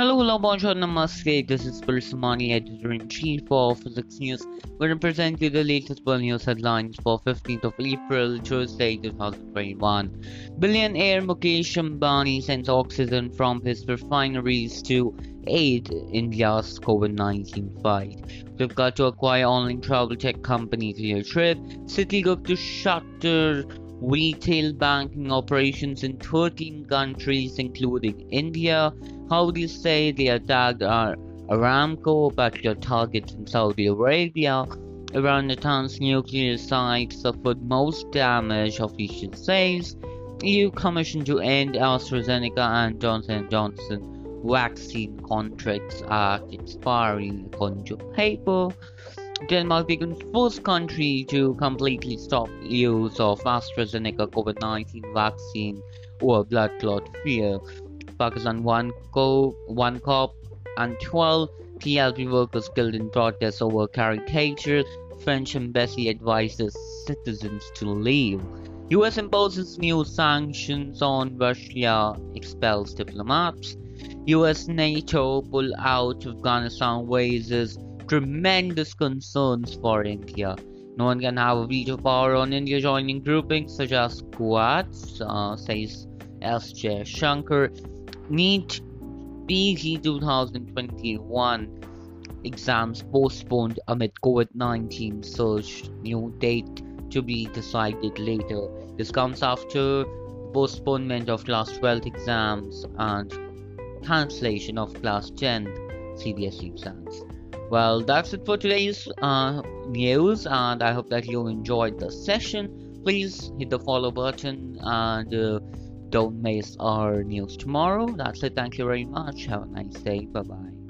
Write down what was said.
Hello, hello, bonjour, namaste. This is Parsamani, editor-in-chief of Physics News. We're to present you the latest world news headlines for 15th of April, Tuesday, 2021. Billionaire Mukesh Ambani sends oxygen from his refineries to aid India's COVID-19 fight. We've got to acquire online travel tech company Cleartrip. Citigroup to shutter retail banking operations in 13 countries, including India. Houthis say they attacked our Aramco, but your targets in Saudi Arabia? Iran Natanz nuclear site suffered most damage, official says. EU Commission to end AstraZeneca and Johnson & Johnson vaccine contracts act expiring according to paper. Denmark becomes first country to completely stop use of AstraZeneca COVID-19 vaccine or blood clot fear. Pakistan one co one cop and 12 TLP workers killed in protests over caricature. French embassy advises citizens to leave. US imposes new sanctions on Russia, expels diplomats. US NATO pull out Afghanistan raises tremendous concerns for India. No one can have a veto power on India joining groupings such as Quads, uh, says S. Jaishankar. NEET PG 2021 exams postponed amid COVID 19 surge. New date to be decided later. This comes after postponement of class 12 exams and cancellation of class 10 CBSE exams. Well, that's it for today's uh, news, and I hope that you enjoyed the session. Please hit the follow button and uh, don't miss our news tomorrow. That's it. Thank you very much. Have a nice day. Bye bye.